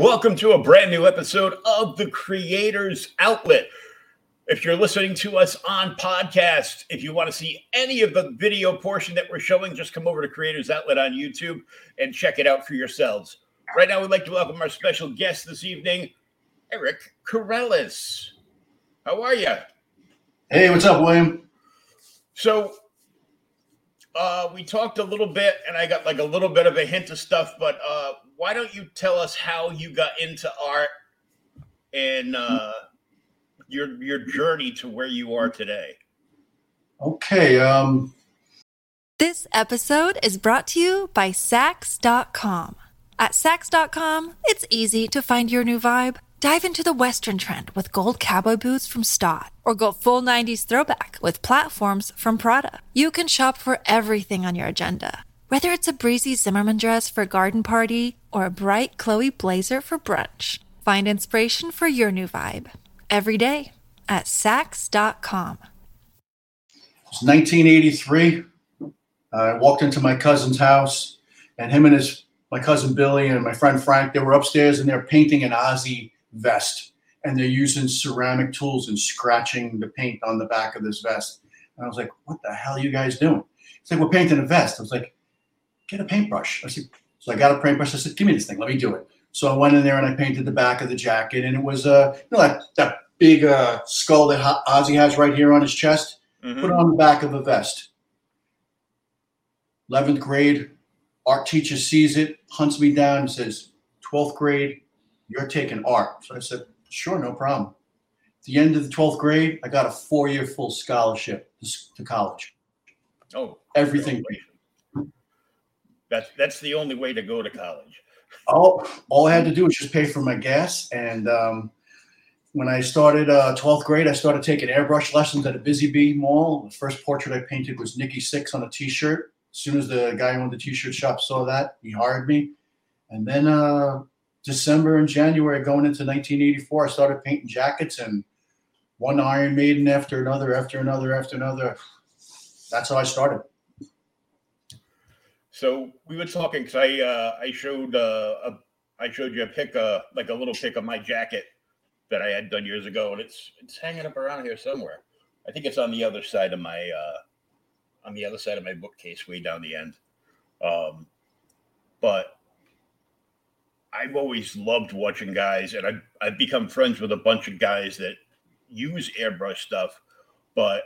Welcome to a brand new episode of the Creators Outlet. If you're listening to us on podcast, if you want to see any of the video portion that we're showing, just come over to Creators Outlet on YouTube and check it out for yourselves. Right now, we'd like to welcome our special guest this evening, Eric Karalis. How are you? Hey, what's up, William? So, uh, we talked a little bit, and I got like a little bit of a hint of stuff, but uh, why don't you tell us how you got into art and uh, your your journey to where you are today? Okay, um, This episode is brought to you by Saks.com. At Saks.com, it's easy to find your new vibe. Dive into the Western trend with gold cowboy boots from Staud, or go full 90s throwback with platforms from Prada. You can shop for everything on your agenda, whether it's a breezy Zimmermann dress for a garden party or a bright Chloe blazer for brunch. Find inspiration for your new vibe every day at Saks.com. it's 1983. I walked into my cousin's house, and him and his my cousin Billy and my friend Frank they were upstairs and they're painting an Ozzy vest, and they're using ceramic tools and scratching the paint on the back of this vest. And I was like, "What the hell are you guys doing?" It's like we're painting a vest. I was like, "Get a paintbrush." I said, "So I got a paintbrush." I said, "Give me this thing. Let me do it." So I went in there and I painted the back of the jacket, and it was uh, you know that that big uh, skull that Ozzy has right here on his chest. Mhm. Put it on the back of a vest. 11th grade, art teacher sees it, hunts me down, and says, 12th grade, you're taking art. So I said, sure, no problem. At the end of the 12th grade, I got a four year full scholarship to, to college. Oh, Everything. That's that's the only way to go to college. All, all I had to do was just pay for my gas. And um, when I started uh, 12th grade, I started taking airbrush lessons at a Busy Bee Mall. The first portrait I painted was Nikki Sixx on a t shirt. As soon as the guy who owned the t shirt shop saw that, he hired me. And then uh, December and January going into 1984, I started painting jackets and one Iron Maiden after another, after another, after another. That's how I started. So we were talking because I uh, I showed uh, a I showed you a pic uh, like a little pic of my jacket that I had done years ago, and it's it's hanging up around here somewhere. I think it's on the other side of my uh, on the other side of my bookcase, way down the end. Um, but I've always loved watching guys, and I've, I've become friends with a bunch of guys that use airbrush stuff. But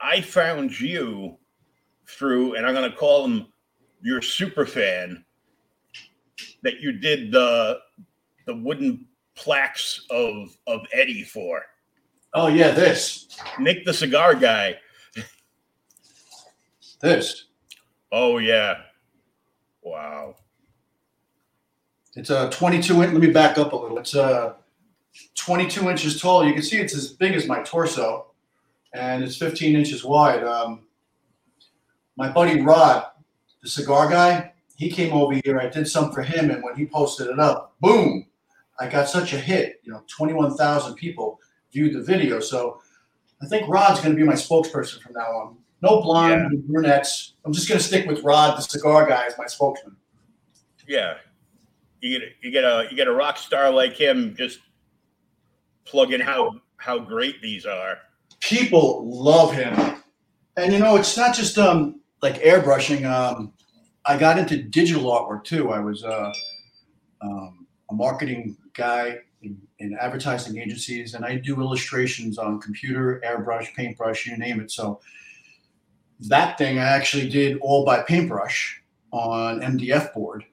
I found you through, and I'm going to call him your super fan, that you did the the wooden plaques of of Eddie for. Oh yeah, this. Nick the cigar guy. This. Oh yeah. Wow. It's a 22 inch. Let me back up a little. It's a 22 inches tall. You can see it's as big as my torso, and it's 15 inches wide. Um, my buddy Rod, the cigar guy, he came over here. I did some for him, and when he posted it up, boom! I got such a hit. You know, 21,000 people viewed the video. So I think Rod's going to be my spokesperson from now on. No blonde Yeah. brunettes. I'm just going to stick with Rod, the cigar guy, as my spokesman. Yeah. You get you get a you get a rock star like him just plugging how how great these are. people love him. And you know, it's not just um like airbrushing. Um, I got into digital artwork too. I was uh, um, a marketing guy in, in advertising agencies, and I do illustrations on computer, airbrush, paintbrush, you name it. So that thing I actually did all by paintbrush on MDF board,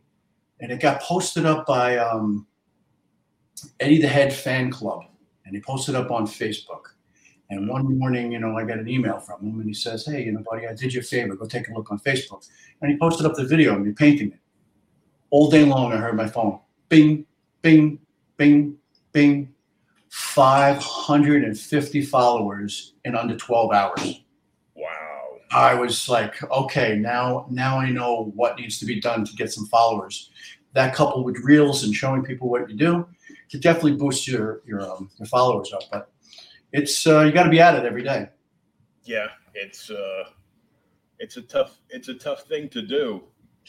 and it got posted up by um, Eddie the Head fan club, and he posted up on Facebook. And one morning, you know, I got an email from him and he says, Hey, you know, buddy, I did you a favor. Go take a look on Facebook. And he posted up the video of me painting it. All day long, I heard my phone bing, bing, bing, bing. 550 followers in under 12 hours. Wow. I was like, okay, now now I know what needs to be done to get some followers. That coupled with reels and showing people what you do, to definitely boost your your um, your followers up. But it's uh, you got to be at it every day. Yeah, it's uh it's a tough it's a tough thing to do.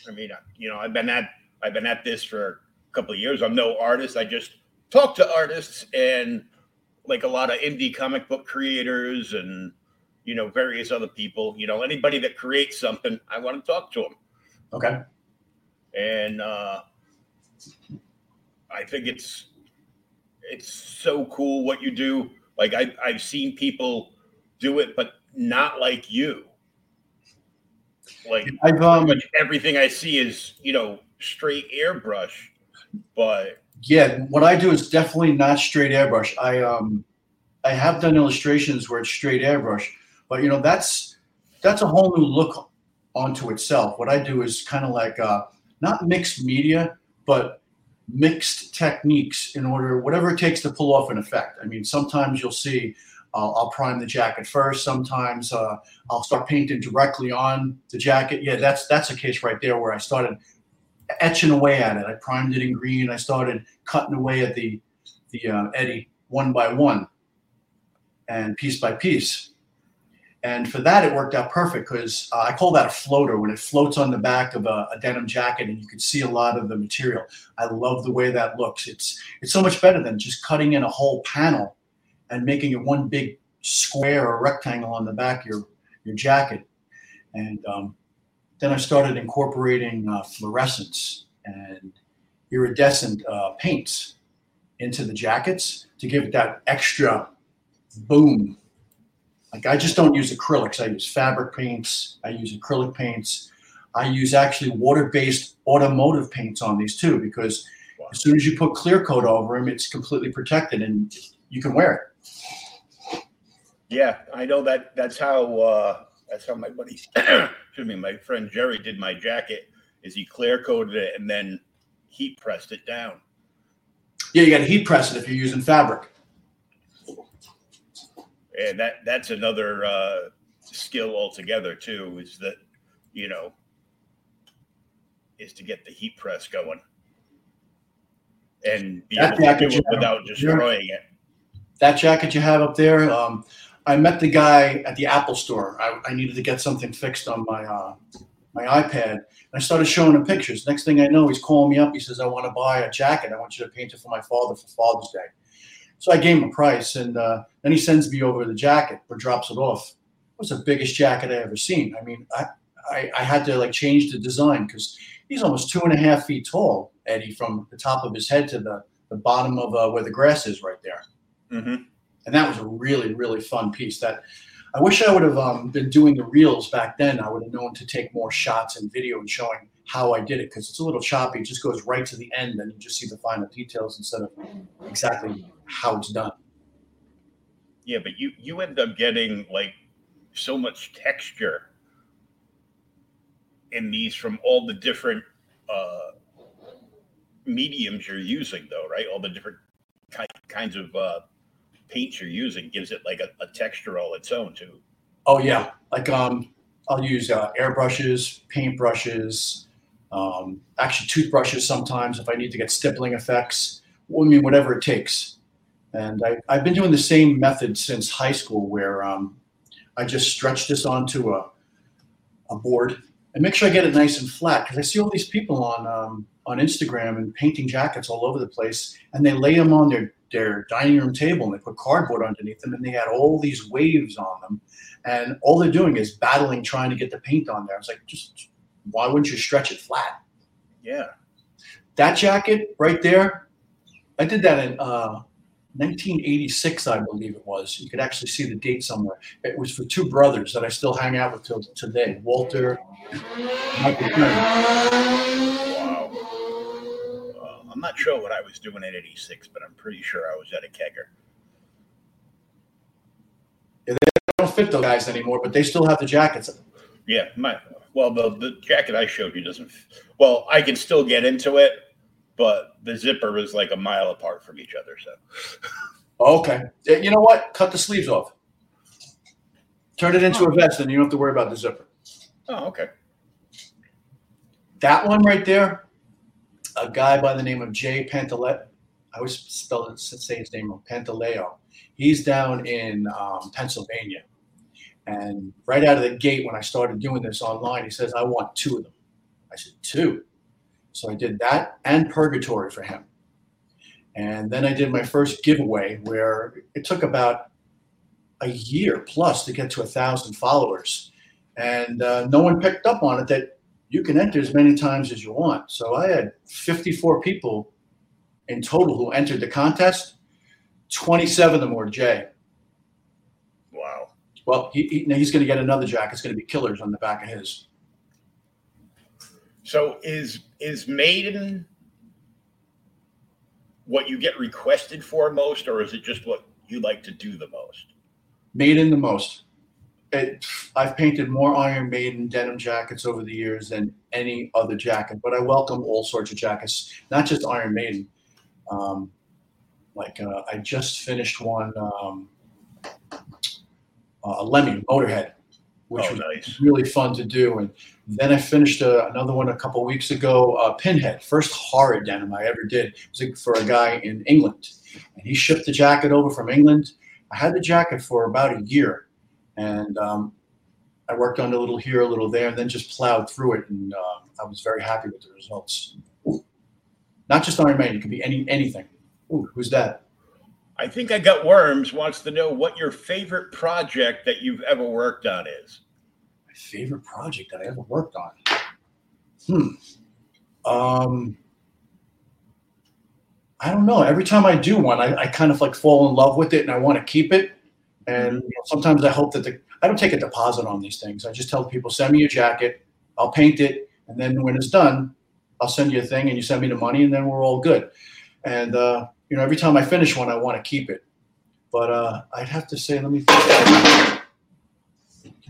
I mean, you know, I've been at I've been at this for a couple of years. I'm no artist. I just talk to artists and like a lot of indie comic book creators and you know various other people. You know, anybody that creates something, I want to talk to them. Okay. and uh, I think it's it's so cool what you do. Like I I've seen people do it, but not like you. Like I've um, everything I see is you know straight airbrush, but yeah, what I do is definitely not straight airbrush. I um I have done illustrations where it's straight airbrush, but you know that's that's a whole new look onto itself. What I do is kind of like uh, not mixed media, but mixed techniques in order whatever it takes to pull off an effect. I mean, sometimes you'll see uh, I'll prime the jacket first. Sometimes uh, I'll start painting directly on the jacket. Yeah, that's that's a case right there where I started etching away at it. I primed it in green. I started cutting away at the the uh, Eddie one by one and piece by piece. And for that, it worked out perfect because uh, I call that a floater when it floats on the back of a, a denim jacket and you can see a lot of the material. I love the way that looks. It's it's so much better than just cutting in a whole panel and making it one big square or rectangle on the back of your your jacket. And um, then I started incorporating uh, fluorescence and iridescent uh, paints into the jackets to give it that extra boom. Like I just don't use acrylics. I use fabric paints. I use acrylic paints. I use actually water-based automotive paints on these too, because as soon as you put clear coat over them, it's completely protected and you can wear it. yeah, I know that that's how uh, that's how my buddy, excuse me, my friend Jerry did my jacket. Is he clear coated it and then heat pressed it down. Yeah, you got to heat press it if you're using fabric. And that that's another uh, skill altogether too is that you know is to get the heat press going and be That able to do it without destroying it That jacket you have up there, um, I met the guy at the Apple store. I, I needed to get something fixed on my uh, my iPad. And I started showing him pictures. Next thing I know, he's calling me up. He says, "I want to buy a jacket. I want you to paint it for my father for Father's Day." So I gave him a price, and uh, then he sends me over the jacket or drops it off. It was the biggest jacket I ever seen. I mean, I I, I had to like change the design because he's almost two and a half feet tall, Eddie, from the top of his head to the, the bottom of uh, where the grass is right there. Mm-hmm. And that was a really, really fun piece. That I wish I would have um, been doing the reels back then. I would have known to take more shots and video and showing how I did it because it's a little choppy. It just goes right to the end and you just see the final details instead of exactly how it's done. Yeah, but you you end up getting like so much texture in these from all the different uh, mediums you're using, though, right? All the different ki- kinds of uh, paints you're using gives it like a, a texture all its own too. Oh yeah, like um, I'll use uh, airbrushes, paint brushes, um, actually toothbrushes sometimes if I need to get stippling effects. I mean, whatever it takes. And I, I've been doing the same method since high school, where um, I just stretch this onto a, a board and make sure I get it nice and flat. Because I see all these people on um, on Instagram and painting jackets all over the place, and they lay them on their their dining room table and they put cardboard underneath them, and they had all these waves on them, and all they're doing is battling trying to get the paint on there. I was like, just why wouldn't you stretch it flat? Yeah. That jacket right there, I did that in uh, 1986, I believe it was. You could actually see the date somewhere. It was for two brothers that I still hang out with till today, Walter, Michael. Wow. Uh, I'm not sure what I was doing at 86, but I'm pretty sure I was at a kegger. They don't fit those guys anymore, but they still have the jackets. Yeah, my well, the the jacket I showed you doesn't. Well, I can still get into it, but the zipper is like a mile apart from each other. So Okay. You know what? Cut the sleeves off. Turn it into a vest, and you don't have to worry about the zipper. oh, okay. That one right there, a guy by the name of Jay Pantalet. I always spell it, say his name wrong, Pantaleo. He's down in um, Pennsylvania. And right out of the gate, when I started doing this online, he says, I want two of them. I said, two. So I did that and Purgatory for him. And then I did my first giveaway where it took about a year plus to get to a thousand followers. And uh, no one picked up on it that you can enter as many times as you want. So I had 54 people in total who entered the contest. 27 of them were Jay. Well, he, he, now he's going to get another jacket. It's going to be killers on the back of his. So is is Maiden what you get requested for most, or is it just what you like to do the most? Maiden the most. It, I've painted more Iron Maiden denim jackets over the years than any other jacket, but I welcome all sorts of jackets, not just Iron Maiden. Um, like uh, I just finished one, um, uh, Lemmy Motorhead, which Oh, was nice. really fun to do. And then I finished uh, another one a couple weeks ago, uh, Pinhead, first horror denim I ever did. It was for a guy in England, and he shipped the jacket over from England. I had the jacket for about a year, and um, I worked on a little here, a little there, and then just plowed through it, and uh, I was very happy with the results. Not just Iron Man; it could be any anything. Ooh, who's that? I think I got worms wants to know what your favorite project that you've ever worked on is. My favorite project that I ever worked on. Hmm. Um, I don't know. Every time I do one, I, I kind of like fall in love with it and I want to keep it. And you know, sometimes I hope that the I don't take a deposit on these things. I just tell people, send me your jacket, I'll paint it, and then when it's done, I'll send you a thing and you send me the money, and then we're all good. And uh, you know, every time I finish one, I want to keep it. But uh, I'd have to say, let me. Can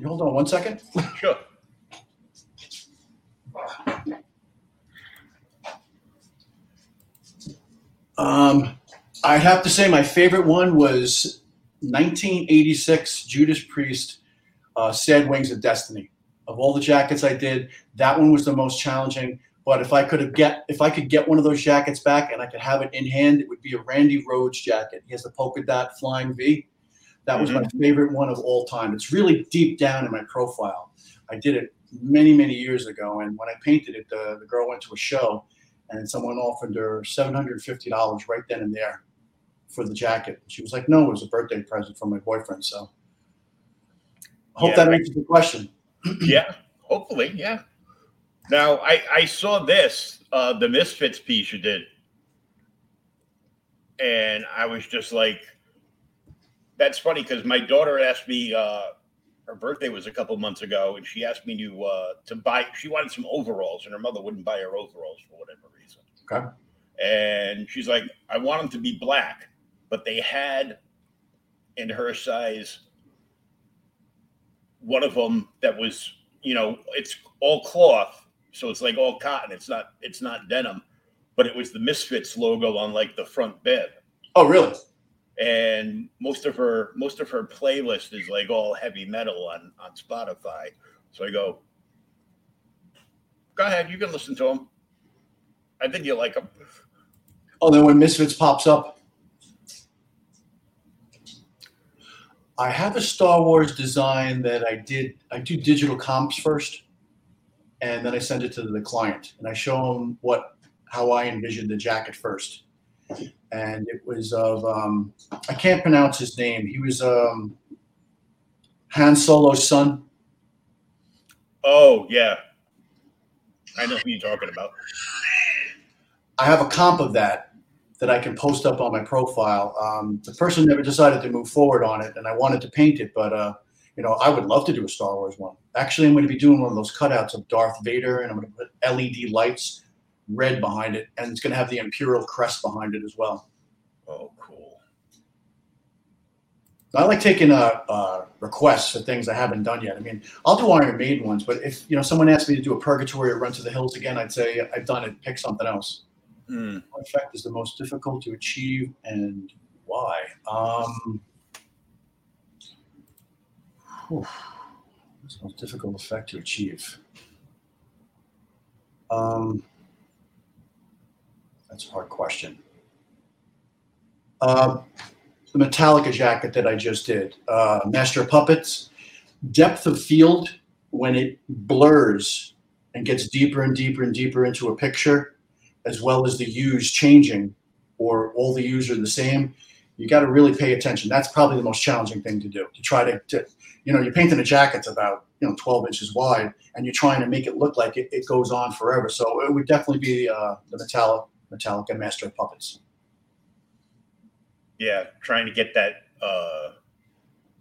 you hold on one second? Sure. Um, I'd have to say my favorite one was 1986 Judas Priest, uh, Sad Wings of Destiny. Of all the jackets I did, that one was the most challenging. But if I could have get if I could get one of those jackets back and I could have it in hand, it would be a Randy Rhoads jacket. He has the polka dot flying V. That was my mm-hmm. favorite one of all time. It's really deep down in my profile. I did it many many years ago, and when I painted it, the, the girl went to a show, and someone offered her seven hundred and fifty dollars right then and there for the jacket. She was like, "No, it was a birthday present from my boyfriend." So, I hope Yeah. that answers the question. yeah, hopefully, yeah. Now I I saw this uh, the Misfits piece you did, and I was just like, "That's funny," because my daughter asked me. Uh, her birthday was a couple months ago, and she asked me to uh, to buy. She wanted some overalls, and her mother wouldn't buy her overalls for whatever reason. Okay. And she's like, "I want them to be black," but they had in her size one of them that was, you know, it's all cloth, so it's like all cotton. It's not it's not denim, but it was the Misfits logo on like the front bed Oh, really? and most of her most of her playlist is like all heavy metal on on Spotify. So I go, go ahead, you can listen to them. I think you like them. Oh, then when Misfits pops up, I have a Star Wars design that I did. I do digital comps first, and then I send it to the client, and I show them what how I envisioned the jacket first. And it was of um, I can't pronounce his name. He was um, Han Solo's son. Oh yeah, I know who you're talking about. I have a comp of that that I can post up on my profile. Um, the person never decided to move forward on it, and I wanted to paint it, but uh, you know, I would love to do a Star Wars one. Actually, I'm going to be doing one of those cutouts of Darth Vader, and I'm going to put LED lights, red behind it, and it's going to have the Imperial crest behind it as well. Oh, cool. I like taking uh, uh, requests for things I haven't done yet. I mean, I'll do Iron Maiden ones, but if you know someone asked me to do a Purgatory or Run to the Hills again, I'd say I've done it. Pick something else. Hmm. What effect is the most difficult to achieve and why? Um, what's the most difficult effect to achieve? Um, that's a hard question. Uh, the Metallica jacket that I just did, uh, Master Puppets, depth of field when it blurs and gets deeper and deeper and deeper into a picture as well as the hues changing or all the hues are the same, you got to really pay attention. That's probably the most challenging thing to do. To try to, to you know, you're painting a jacket that's about you know 12 inches wide, and you're trying to make it look like it, it goes on forever. So it would definitely be uh, the Metallic, Metallica Master of Puppets. Yeah, trying to get that uh,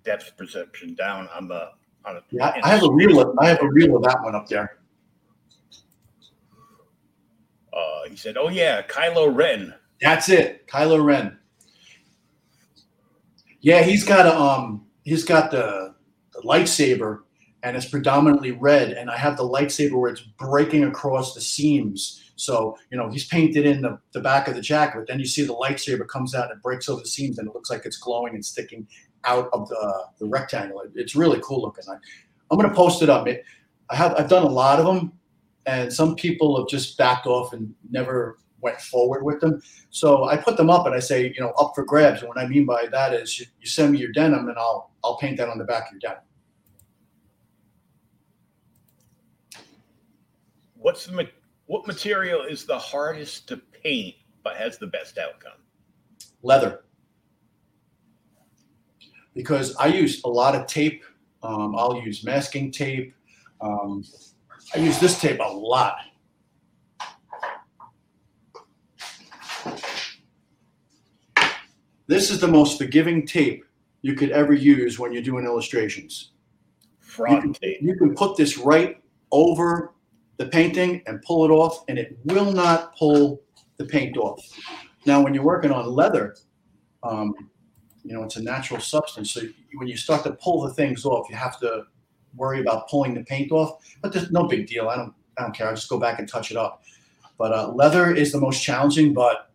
depth perception down on the on. A, Yeah, I have a reel. Of, I have a reel of that one up there. Uh, he said, "Oh yeah, Kylo Ren." That's it, Kylo Ren. Yeah, he's got a um, he's got the, the lightsaber, and it's predominantly red. And I have the lightsaber where it's breaking across the seams. So you know he's painted in the, the back of the jacket, but then you see the lightsaber comes out and it breaks over the seams, and it looks like it's glowing and sticking out of the the rectangle. It's really cool looking. I, I'm gonna post it up. It, I have I've done a lot of them, and some people have just backed off and never went forward with them. So I put them up and I say, you know, up for grabs. And what I mean by that is you, you send me your denim and I'll I'll paint that on the back of your denim. What's the what material is the hardest to paint but has the best outcome? Leather. Because I use a lot of tape. Um, I'll use masking tape. Um, I use this tape a lot. This is the most forgiving tape you could ever use when you're doing illustrations. You can, tape. you can put this right over the painting and pull it off, and it will not pull the paint off. Now, when you're working on leather, um, you know, it's a natural substance. So when you start to pull the things off, you have to worry about pulling the paint off. But there's no big deal. I don't, I don't care. I just go back and touch it up. But uh, leather is the most challenging, but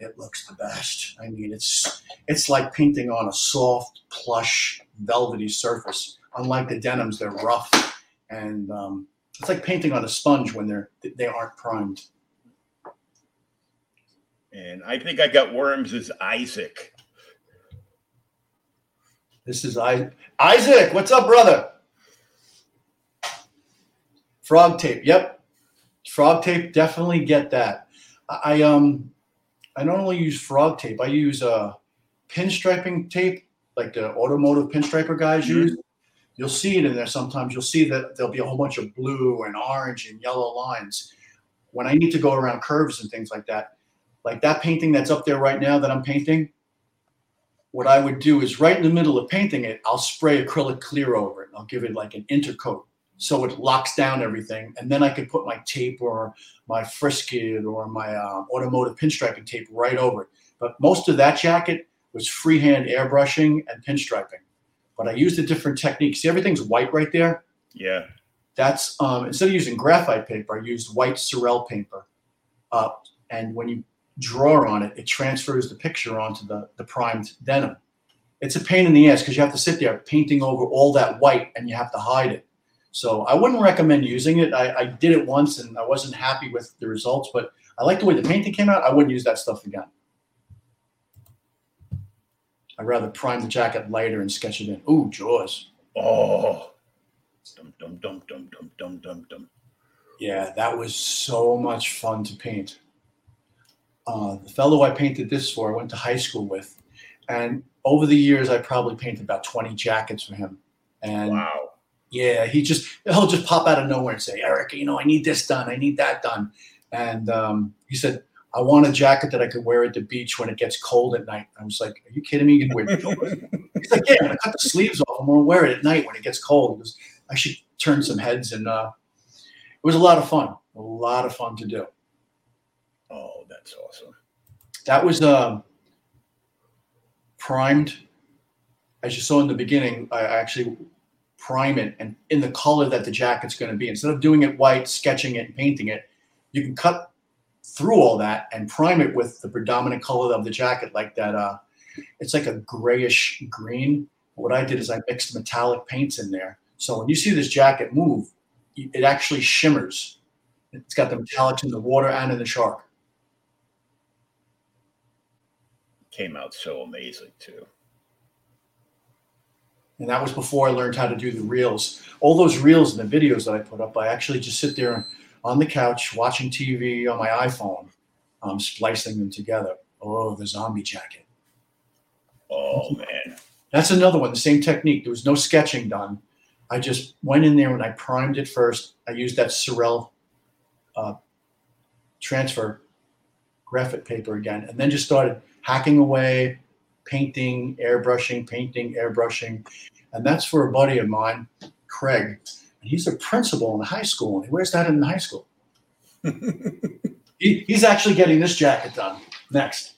it looks the best. I mean, it's it's like painting on a soft, plush, velvety surface. Unlike the denims, they're rough, and um, it's like painting on a sponge when they're they aren't primed. And I think I got worms as Isaac. This is I Isaac. What's up, brother? Frog tape. Yep, frog tape. Definitely get that. I, I um, I don't only use frog tape. I use uh, pinstriping tape, like the automotive pinstriper guys Mhm. use. You'll see it in there sometimes. You'll see that there'll be a whole bunch of blue and orange and yellow lines. when I need to go around curves and things like that, like that painting that's up there right now that I'm painting, what I would do is right in the middle of painting it, I'll spray acrylic clear over it. I'll give it like an intercoat so it locks down everything. And then I could put my tape or my Frisket or my uh, automotive pinstriping tape right over it. But most of that jacket was freehand airbrushing and pinstriping. But I used a different technique. See, everything's white right there. Yeah. That's um, instead of using graphite paper, I used white Saral paper. Uh, and when you draw on it, it transfers the picture onto the, the primed denim. It's a pain in the ass because you have to sit there painting over all that white and you have to hide it. So I wouldn't recommend using it. I, I did it once and I wasn't happy with the results, but I like the way the painting came out. I wouldn't use that stuff again. I'd rather prime the jacket lighter and sketch it in. Ooh, Jaws. Oh. Dum dum dum dum dum dum dum dum. Yeah, that was so much fun to paint. Uh, the fellow I painted this for, I went to high school with, and over the years, I probably painted about 20 jackets for him. And Wow. yeah, he just he'll just pop out of nowhere and say, Eric, you know, I need this done, I need that done. And um, he said, I want a jacket that I could wear at the beach when it gets cold at night. I was like, Are you kidding me? You can wear He's like, Yeah, I'm gonna cut the sleeves off. I'm gonna wear it at night when it gets cold. Goes, I should turn some heads, and uh, it was a lot of fun. A lot of fun to do. Oh, that's awesome. That was um, primed. As you saw in the beginning, I actually prime it and in the color that the jacket's going to be. Instead of doing it white, sketching it, and painting it, you can cut through all that and prime it with the predominant color of the jacket, like that. Uh, it's like a grayish green. What I did is I mixed metallic paints in there. So when you see this jacket move, it actually shimmers. It's got the metallics in the water and in the shark. Came out so amazing too. And that was before I learned how to do the reels. All those reels and the videos that I put up, I actually just sit there on the couch watching TV on my iPhone, um, splicing them together. Oh, the zombie jacket. Oh man. That's another one, the same technique. There was no sketching done. I just went in there and I primed it first. I used that Saral uh, transfer graphic paper again, and then just started hacking away, painting, airbrushing, painting, airbrushing. And that's for a buddy of mine, Craig. And he's a principal in high school. And he wears that in high school. he, he's actually getting this jacket done next.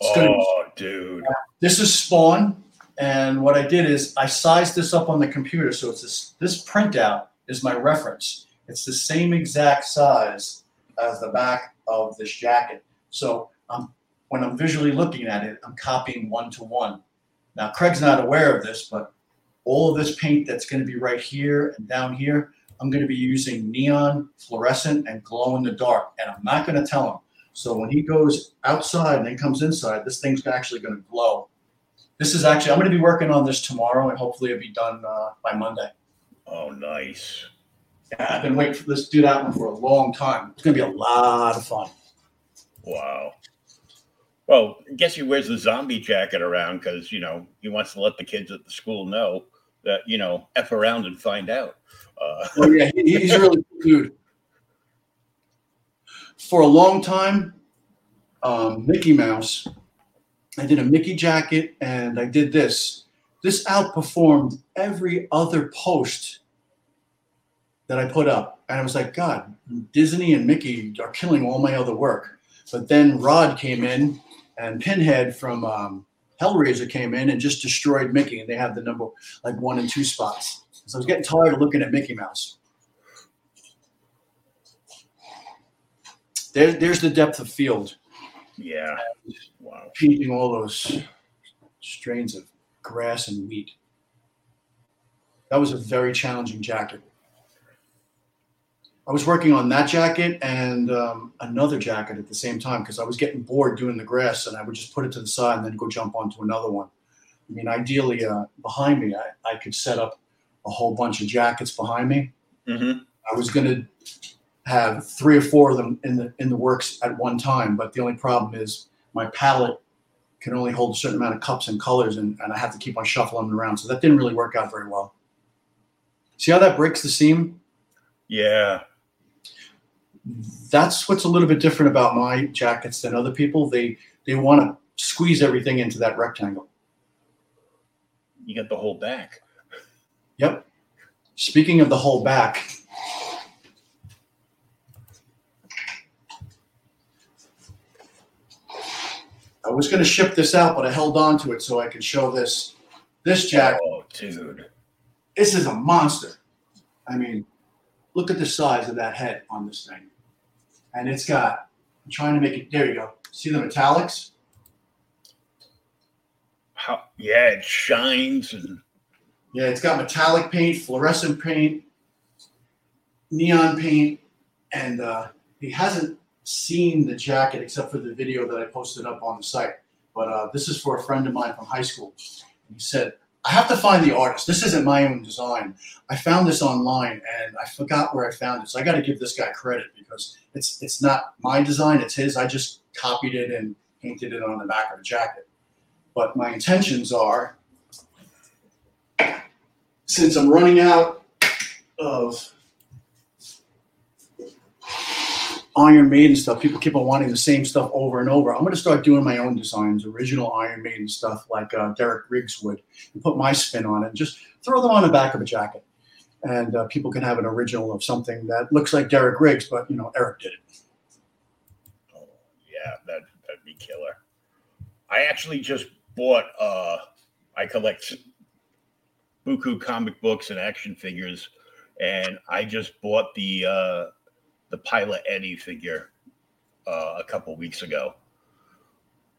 It's gonna be- Oh, dude. This is Spawn, and what I did is I sized this up on the computer, so it's this. This printout is my reference. It's the same exact size as the back of this jacket. So um, when I'm visually looking at it, I'm copying one to one. Now Craig's not aware of this, but all of this paint that's going to be right here and down here, I'm going to be using neon, fluorescent, and glow in the dark, and I'm not going to tell him. So when he goes outside and then comes inside, this thing's actually going to glow. This is actually, I'm going to be working on this tomorrow and hopefully it'll be done uh, by Monday. Oh, nice. Yeah, I've been waiting for this to do that one for a long time. It's going to be a lot of fun. Wow. Well, I guess he wears the zombie jacket around because, you know, he wants to let the kids at the school know that, you know, F around and find out. Uh, Oh, yeah, he's really good dude. For a long time, um, Mickey Mouse, I did a Mickey jacket and I did this. This outperformed every other post that I put up. And I was like, God, Disney and Mickey are killing all my other work. But then Rod came in and Pinhead from um, Hellraiser came in and just destroyed Mickey. And they have the number like one and two spots. So I was getting tired of looking at Mickey Mouse. There, there's the depth of field, yeah. Wow. painting all those strains of grass and wheat. That was a very challenging jacket. I was working on that jacket and um, another jacket at the same time because I was getting bored doing the grass and I would just put it to the side and then go jump onto another one. I mean, ideally, uh, behind me, I, I could set up a whole bunch of jackets behind me. hmm I was going to have three or four of them in the in the works at one time, but the only problem is my palette can only hold a certain amount of cups and colors, and, and I have to keep on shuffling them around. So that didn't really work out very well. See how that breaks the seam? Yeah. That's what's a little bit different about my jackets than other people. They they want to squeeze everything into that rectangle. You get the whole back. Yep. Speaking of the whole back, I was going to ship this out, but I held on to it so I could show this. This jacket, Oh, dude. this is a monster. I mean, look at the size of that head on this thing. And it's got, I'm trying to make it, there you go. See the metallics? How? Yeah, it shines and Yeah, it's got metallic paint, fluorescent paint, neon paint, and uh, he hasn't seen the jacket except for the video that I posted up on the site. But uh, this is for a friend of mine from high school. He said, I have to find the artist. This isn't my own design. I found this online and I forgot where I found it. So I got to give this guy credit because it's it's not my design, it's his. I just copied it and painted it on the back of the jacket. But my intentions are since I'm running out of Iron Maiden stuff, people keep on wanting the same stuff over and over. I'm going to start doing my own designs, original Iron Maiden stuff like uh, Derek Riggs would, and put my spin on it. And just throw them on the back of a jacket, and uh, people can have an original of something that looks like Derek Riggs, but you know Eric did it. oh, yeah, that that'd be killer. I actually just bought. uh I collect buku comic books and action figures, and I just bought the uh the Pilot Eddie figure uh, a couple weeks ago.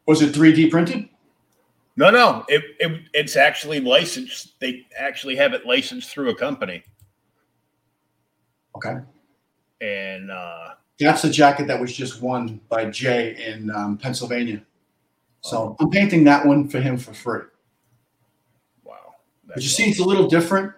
Was it 3D printed? No, no, it, it it's actually licensed. They actually have it licensed through a company, Okay, and uh, that's the jacket that was just won by Jay in um, Pennsylvania. So I'm painting that one for him for free. wow, But you that's see, it's a little different.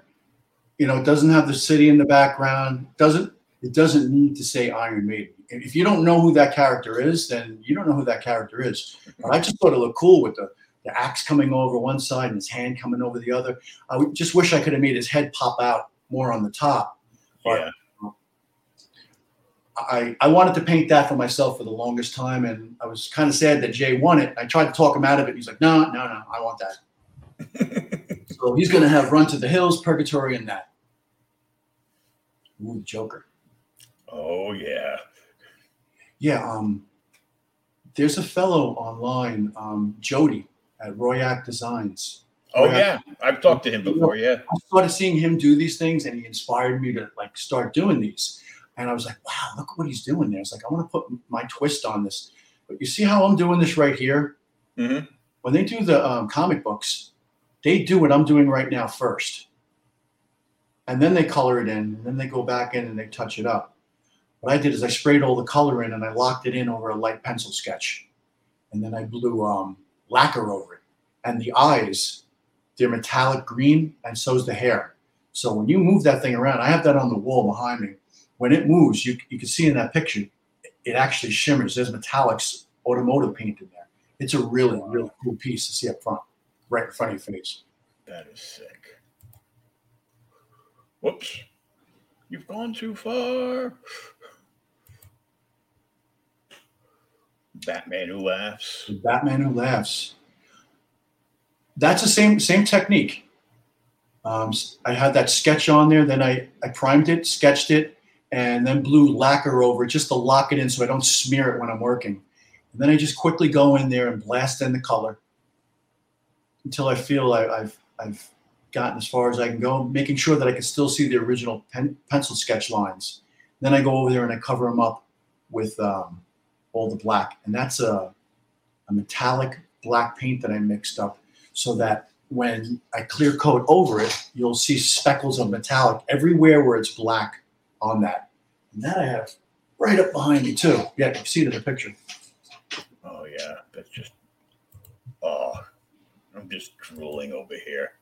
You know, it doesn't have the city in the background. Doesn't it? Doesn't need to say Iron Maiden. If you don't know who that character is, then you don't know who that character is. But I just thought it looked cool with the the axe coming over one side and his hand coming over the other. I just wish I could have made his head pop out more on the top. yeah. I, I wanted to paint that for myself for the longest time, and I was kind of sad that Jay won it. I tried to talk him out of it. He's like, no, no, no, I want that. so he's going to have Run to the Hills, Purgatory, and that. Ooh, Joker. Oh yeah. Yeah, um, there's a fellow online, um, Jody at Royak Designs. Oh Yeah. yeah. I've talked to him before. Yeah. I started seeing him do these things, and he inspired me to like start doing these. And I was like, wow, look what he's doing there. It's like I want to put my twist on this. But you see how I'm doing this right here? Mhm. When they do the um, comic books, they do what I'm doing right now first, and then they color it in, and then they go back in and they touch it up. What I did is I sprayed all the color in and I locked it in over a light pencil sketch, and then I blew um, lacquer over it. And the eyes, they're metallic green, and so's the hair. So when you move that thing around, I have that on the wall behind me. When it moves, you, you can see in that picture, it actually shimmers. There's metallics, automotive paint in there. It's a really, really cool piece to see up front, right in front of your face. That is sick. Whoops. You've gone too far. Batman who laughs. Batman Who Laughs. That's the same same technique. Um, I had that sketch on there, then I, I primed it, sketched it, and then blew lacquer over just to lock it in so I don't smear it when I'm working. And then I just quickly go in there and blast in the color until I feel I, I've I've gotten as far as I can go, making sure that I can still see the original pen, pencil sketch lines. Then I go over there and I cover them up with um, all the black, and that's a a metallic black paint that I mixed up so that when I clear coat over it, you'll see speckles of metallic everywhere where it's black on that. And that I have right up behind me too. Yeah, you can see it in the picture. Oh yeah. That's just oh I'm just drooling over here.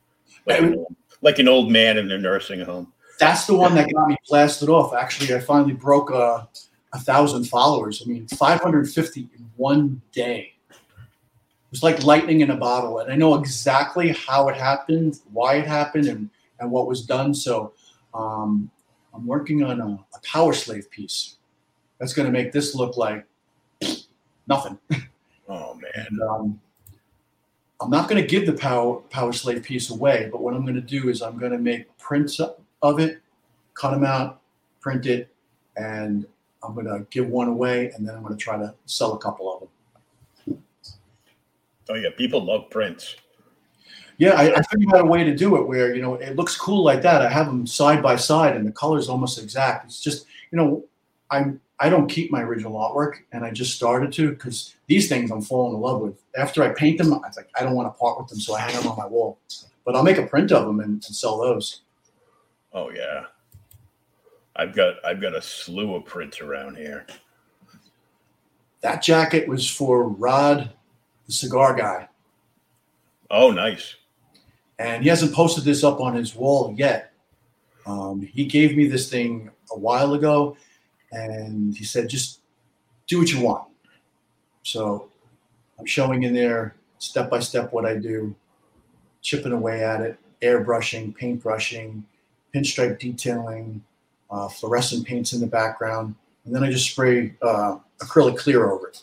Like an old, like an old man in a nursing home. That's the one that got me blasted off. Actually, I finally broke a, a thousand followers. I mean, 550 in one day. It was like lightning in a bottle, and I know exactly how it happened, why it happened, and and what was done. So um, I'm working on a, a Powerslave piece that's going to make this look like nothing. Oh man. And um, I'm not going to give the power Powerslave piece away, but what I'm going to do is I'm going to make prints of it, cut them out, print it, and I'm going to give one away, and then I'm going to try to sell a couple of them. Oh yeah, people love prints. Yeah, I, I figured out a way to do it where you know it looks cool like that. I have them side by side, and the color's almost exact. It's just you know I'm I don't keep my original artwork, and I just started to because these things I'm falling in love with. After I paint them, I like, I don't want to part with them, so I hang them on my wall. But I'll make a print of them and, and sell those. Oh yeah, I've got I've got a slew of prints around here. That jacket was for Rod, the cigar guy, Oh nice. and he hasn't posted this up on his wall yet. Um, he gave me this thing a while ago, and he said, just do what you want. So I'm showing in there step by step what I do, chipping away at it, airbrushing, paintbrushing, pinstripe detailing, uh, fluorescent paints in the background, and then I just spray uh, acrylic clear over it.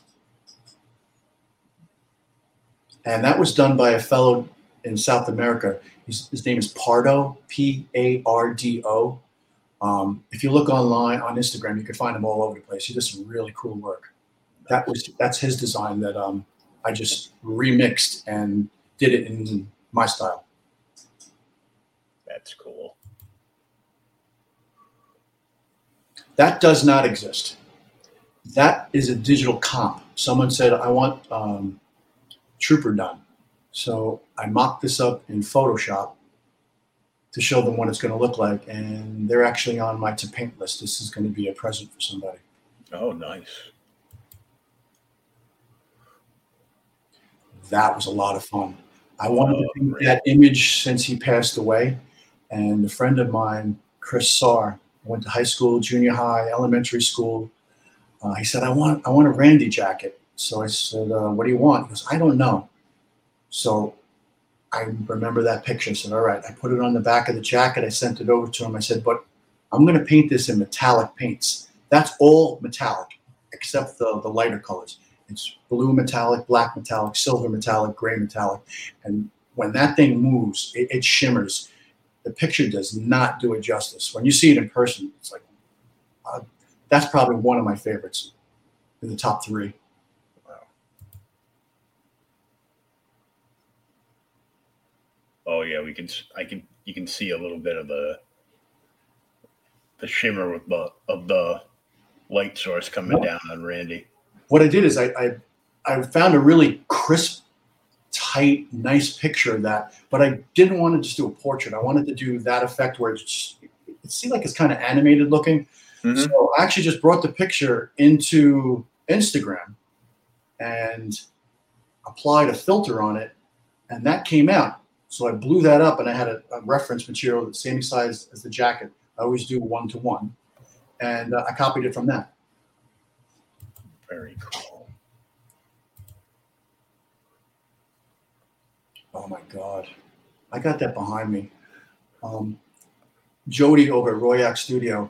And that was done by a fellow in South America. His, his name is Pardo, P A R D O. Um, if you look online on Instagram, you can find him all over the place. He does some really cool work. That was that's his design that um, I just remixed and did it in my style. That's cool. That does not exist. That is a digital comp. Someone said, I want um, Trooper done. So I mocked this up in Photoshop to show them what it's going to look like. And they're actually on my to paint list. This is going to be a present for somebody. Oh nice. That was a lot of fun. I wanted to Oh, paint that image since he passed away. And a friend of mine, Chris Sarr, went to high school, junior high, elementary school. Uh, he said, I want, I want a Randy jacket. So I said, uh, What do you want? He goes, I don't know. So I remember that picture. I said, All right. I put it on the back of the jacket. I sent it over to him. I said, But I'm going to paint this in metallic paints. That's all metallic except the, the lighter colors. It's blue metallic, black metallic, silver metallic, gray metallic. And when that thing moves, it, it shimmers. The picture does not do it justice. When you see it in person, it's like, uh, that's probably one of my favorites in the top three. Wow. Oh yeah, we can. I can. You can see a little bit of the the shimmer of the of the light source coming down on Randy. What I did is I, I, I found a really crisp, tight, nice picture of that, but I didn't want to just do a portrait. I wanted to do that effect where it's just, it seemed like it's kind of animated looking. Mhm. So I actually just brought the picture into Instagram and applied a filter on it, and that came out. So I blew that up, and I had a, a reference material the same size as the jacket. I always do one to one, and uh, I copied it from that. Very cool. Oh my God, I got that behind me. Um, Jody over at Royak Studio.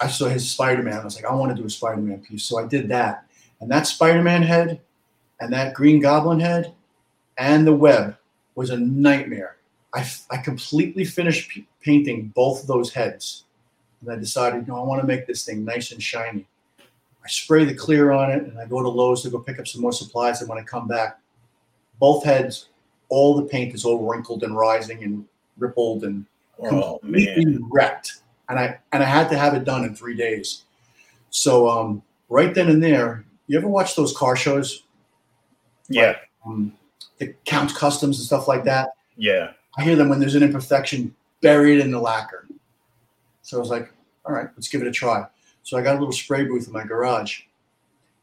I saw his Spider Man. I was like, I want to do a Spider Man piece, so I did that. And that Spider Man head, and that Green Goblin head, and the web was a nightmare. I, I completely finished p- painting both of those heads, and I decided, no, I want to make this thing nice and shiny. I spray the clear on it, and I go to Lowe's to go pick up some more supplies. And when I come back, both heads, all the paint is all wrinkled and rising and rippled and Oh completely man. wrecked. And I and I had to have it done in three days. So um, right then and there, you ever watch those car shows, Yeah. um, the Count Customs and stuff like that? Yeah. I hear them when there's an imperfection buried in the lacquer. So I was like, all right, let's give it a try. So I got a little spray booth in my garage,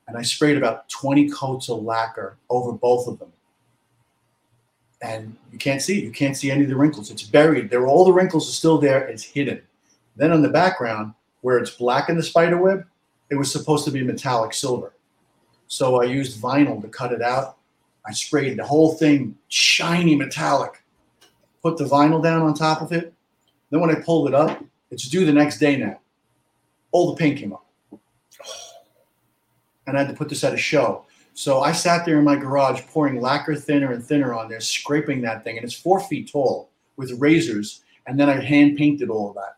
and I sprayed about 20 coats of lacquer over both of them. And you can't see it. You can't see any of the wrinkles. It's buried. There, all the wrinkles are still there. It's hidden. Then on the background, where it's black in the spider web, it was supposed to be metallic silver. So I used vinyl to cut it out, I sprayed the whole thing shiny metallic, put the vinyl down on top of it. Then when I pulled it up, it's due the next day now. All the paint came up. And I had to put this at a show. So I sat there in my garage pouring lacquer thinner and thinner on there, scraping that thing. And it's four feet tall with razors. And then I hand painted all of that.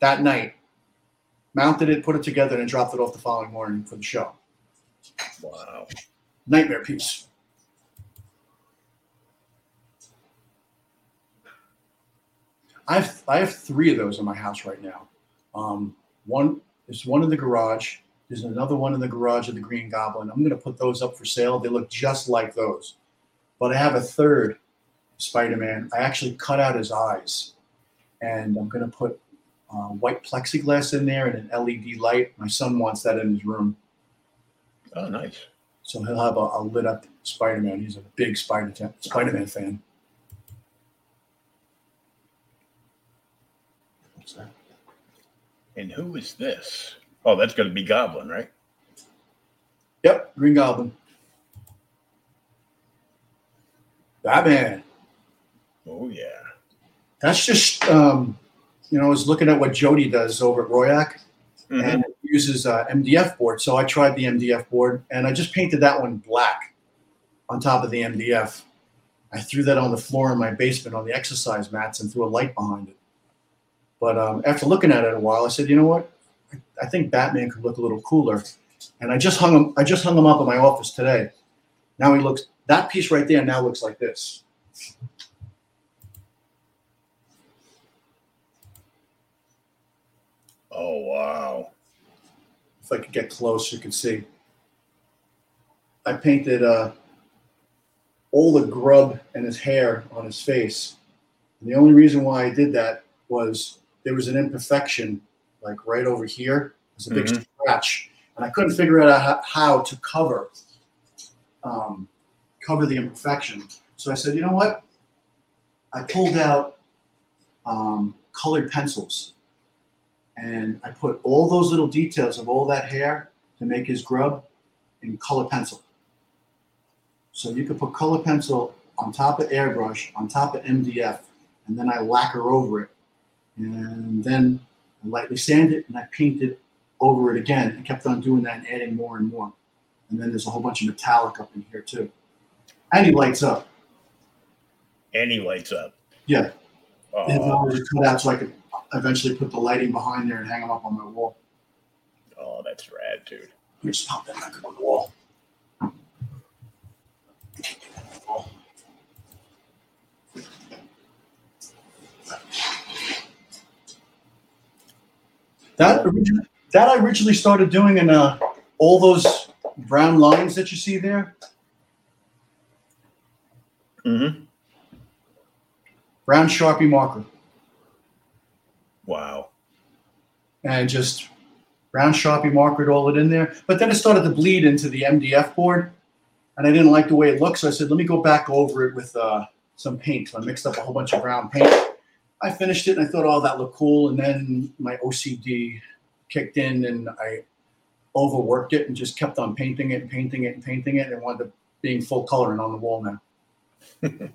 That night, mounted it, put it together, and dropped it off the following morning for the show. Wow. Nightmare piece. I have I have three of those in my house right now. Um, one is one in the garage. There's another one in the garage of the Green Goblin. I'm going to put those up for sale. They look just like those. But I have a third Spider-Man. I actually cut out his eyes, and I'm going to put uh, white plexiglass in there and an LED light. My son wants that in his room, Oh, nice. so he'll have a, a lit up Spider-Man. He's a big Spider Spider-Man fan. What's that? And who is this? Oh, that's going to be Goblin, right? Yep, Green Goblin. Batman. Oh, yeah. That's just um, you know, I was looking at what Jody does over at Royak, Mhm. and uses uh, MDF board. So I tried the MDF board, and I just painted that one black on top of the MDF. I threw that on the floor in my basement on the exercise mats and threw a light behind it. But um, after looking at it a while, I said, you know what? I, think Batman could look a little cooler, and I just hung him. I just hung him up in my office today. Now he looks. That piece right there now looks like this. Oh, wow. if I could get close, you could see. I painted uh, all the grub and his hair on his face. And the only reason why I did that was there was an imperfection, like right over here. There's a big Mhm. scratch, and I couldn't figure out how, how to cover um, cover the imperfection. So I said, you know what? I pulled out um, colored pencils and I put all those little details of all that hair to make his grub in color pencil. So you could put color pencil on top of airbrush, on top of MDF, and then I lacquer over it. And then I lightly sand it and I paint it over it again. and kept on doing that and adding more and more. And then there's a whole bunch of metallic up in here too. And he lights up. And he lights up. Yeah. Oh, eyes are cut out so I could eventually put the lighting behind there and hang them up on my wall. oh, that's rad, dude. Let me just pop that back up on the wall. That originally, that I originally started doing in uh, all those brown lines that you see there. Mm-hmm. Brown Sharpie marker. Wow. and just brown sharpie markered all it in there. But then it started to bleed into the MDF board, and I didn't like the way it looked. So I said, let me go back over it with uh, some paint. So I mixed up a whole bunch of brown paint. I finished it, and I thought, oh, that looked cool. And then my OCD kicked in, and I overworked it and just kept on painting it and painting it and painting it, and wound up being full color and on the wall now.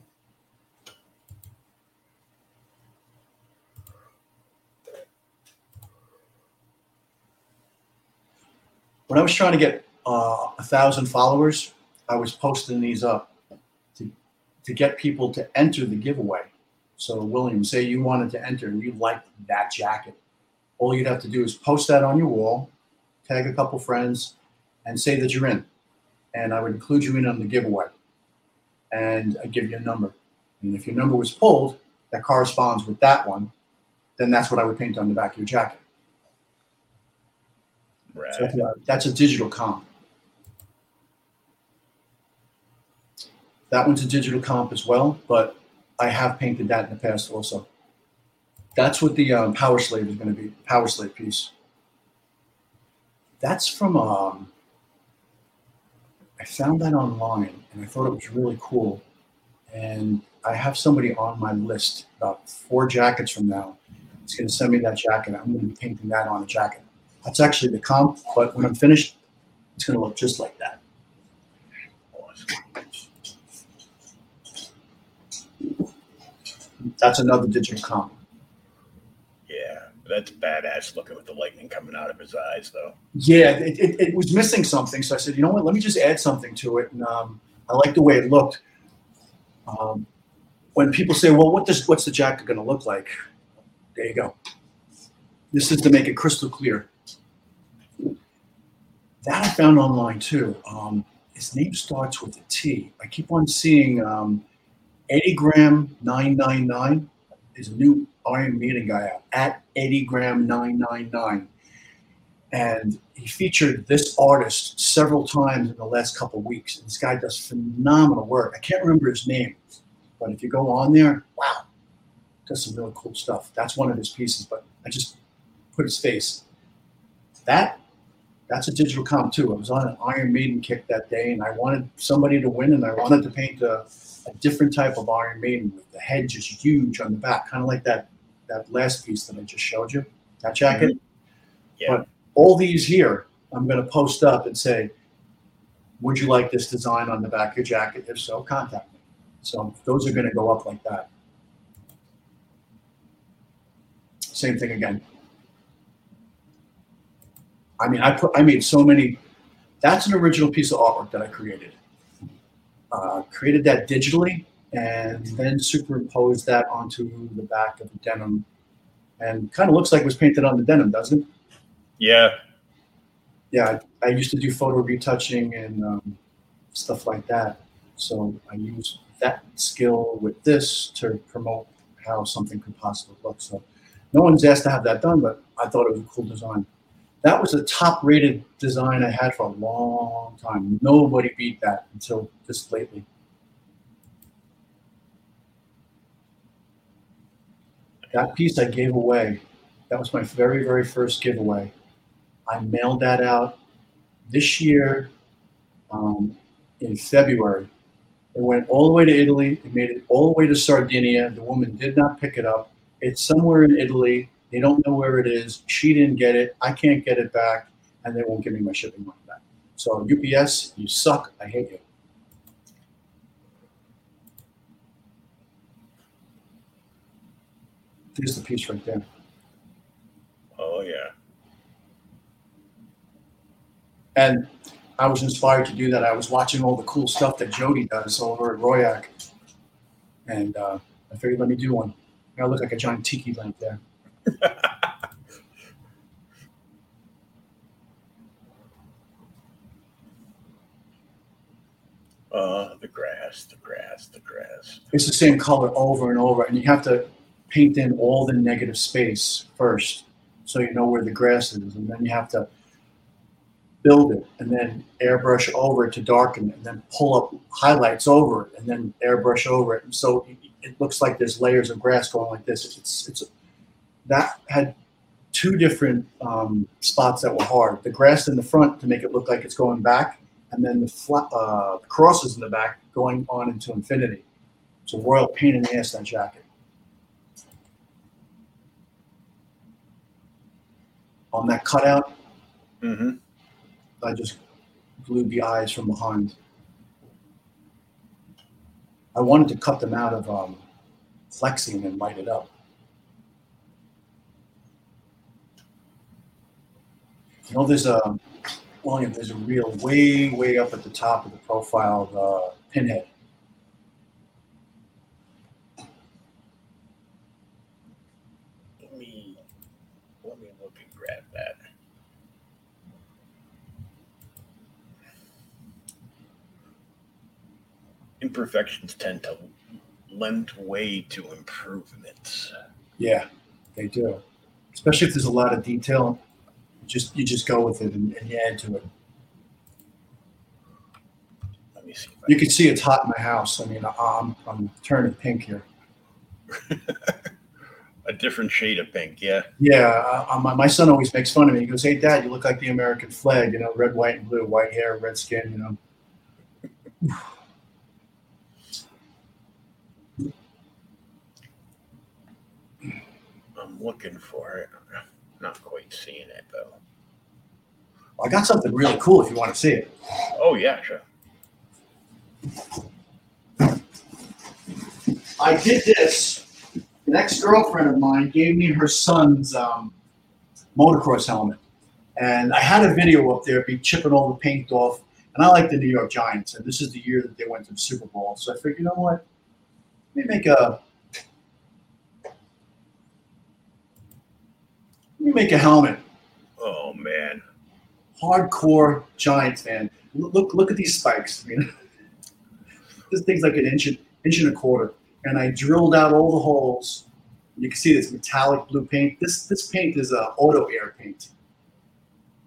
when I was trying to get uh, a thousand followers, I was posting these up to, to get people to enter the giveaway. So, William, say you wanted to enter and you liked that jacket. All you'd have to do is post that on your wall, tag a couple friends, and say that you're in. And I would include you in on the giveaway. And I'd give you a number. And if your number was pulled that corresponds with that one, then that's what I would paint on the back of your jacket. Rad. So that's a- that's a digital comp. That one's a digital comp as well, but I have painted that in the past also. That's what the um, Powerslave is going to be. Powerslave piece. That's from. Um, I found that online and I thought it was really cool. And I have somebody on my list about four jackets from now. It's going to send me that jacket. I'm going to be painting that on a jacket. That's actually the comp, but when I'm finished, it's going to look just like that. Awesome. That's another digital comp. Yeah, that's badass looking with the lightning coming out of his eyes, though. Yeah, it, it, it was missing something. So I said, you know what, let me just add something to it. And um, I like the way it looked. Um, when people say, well, what does, what's the jacket going to look like? There you go. This is to make it crystal clear. That I found online too. Um, his name starts with a T. I keep on seeing um, Eddie Graham 999 is a new Iron Maiden guy out at Eddie Graham 999. And he featured this artist several times in the last couple weeks. And this guy does phenomenal work. I can't remember his name, but if you go on there, wow, does some really cool stuff. That's one of his pieces, but I just put his face. That that's a digital comp too. I was on an Iron Maiden kick that day, and I wanted somebody to win, and I wanted to paint a, a different type of Iron Maiden with the head just huge on the back, kind of like that that last piece that I just showed you, that jacket. Mm-hmm. Yeah. But all these here, I'm going to post up and say, "Would you like this design on the back of your jacket? If so, contact me." So those are going to go up like that. Same thing again. I mean, I put, I made so many. That's an original piece of artwork that I created. Uh, created that digitally, and then superimposed that onto the back of the denim, and kind of looks like it was painted on the denim, doesn't it? Yeah. Yeah, I, I used to do photo retouching and um, stuff like that. So I use that skill with this to promote how something could possibly look. So no one's asked to have that done, but I thought it was a cool design. That was the top rated design I had for a long time. Nobody beat that until just lately. That piece I gave away. That was my very, very first giveaway. I mailed that out this year um, in February. It went all the way to Italy. It made it all the way to Sardinia. The woman did not pick it up. It's somewhere in Italy. They don't know where it is. She didn't get it. I can't get it back, and they won't give me my shipping money back. So UPS, you suck. I hate you. There's the piece right there. Oh yeah. And I was inspired to do that. I was watching all the cool stuff that Jody does over at Royak. And uh, I figured, let me do one. I look like a giant tiki lamp there. Uh, the grass, the grass, the grass. It's the same color over and over. And you have to paint in all the negative space first so you know where the grass is. And then you have to build it and then airbrush over it to darken it and then pull up highlights over it and then airbrush over it. And so it, looks like there's layers of grass going like this. It's, it's that had two different um, spots that were hard. The grass in the front to make it look like it's going back, and then the flat, uh, crosses in the back going on into infinity. It's a royal pain in the ass that jacket. On that cutout, Mm-hmm. I just glued the eyes from behind. I wanted to cut them out of um, flexi and light it up. You know, there's a William. There's a reel way, way up at the top of the profile of uh, Pinhead. Let me let me look and grab that. Imperfections tend to lend way to improvements. Yeah, they do. Especially if there's a lot of detail, just you just go with it and, and you add to it. Let me see. You can see it's hot in my house. I mean, I'm, I'm turning pink here. a different shade of pink. Yeah. Yeah, uh, my, my son always makes fun of me. He goes, "Hey, Dad, you look like the American flag. You know, red, white, and blue. White hair, red skin. You know." I'm looking for it. Not quite seeing it though. I got something really cool if you want to see it. Oh yeah, sure. I did this an ex girlfriend of mine gave me her son's um, motocross helmet. And I had a video up there, be chipping all the paint off. And I like the New York Giants, and this is the year that they went to the Super Bowl. So I figured, you know what? Let me make a me make a helmet. Oh man. Hardcore Giants fan. Look look at these spikes. I mean, this thing's like an inch inch and a quarter. And I drilled out all the holes. You can see this metallic blue paint. This this paint is a auto air paint.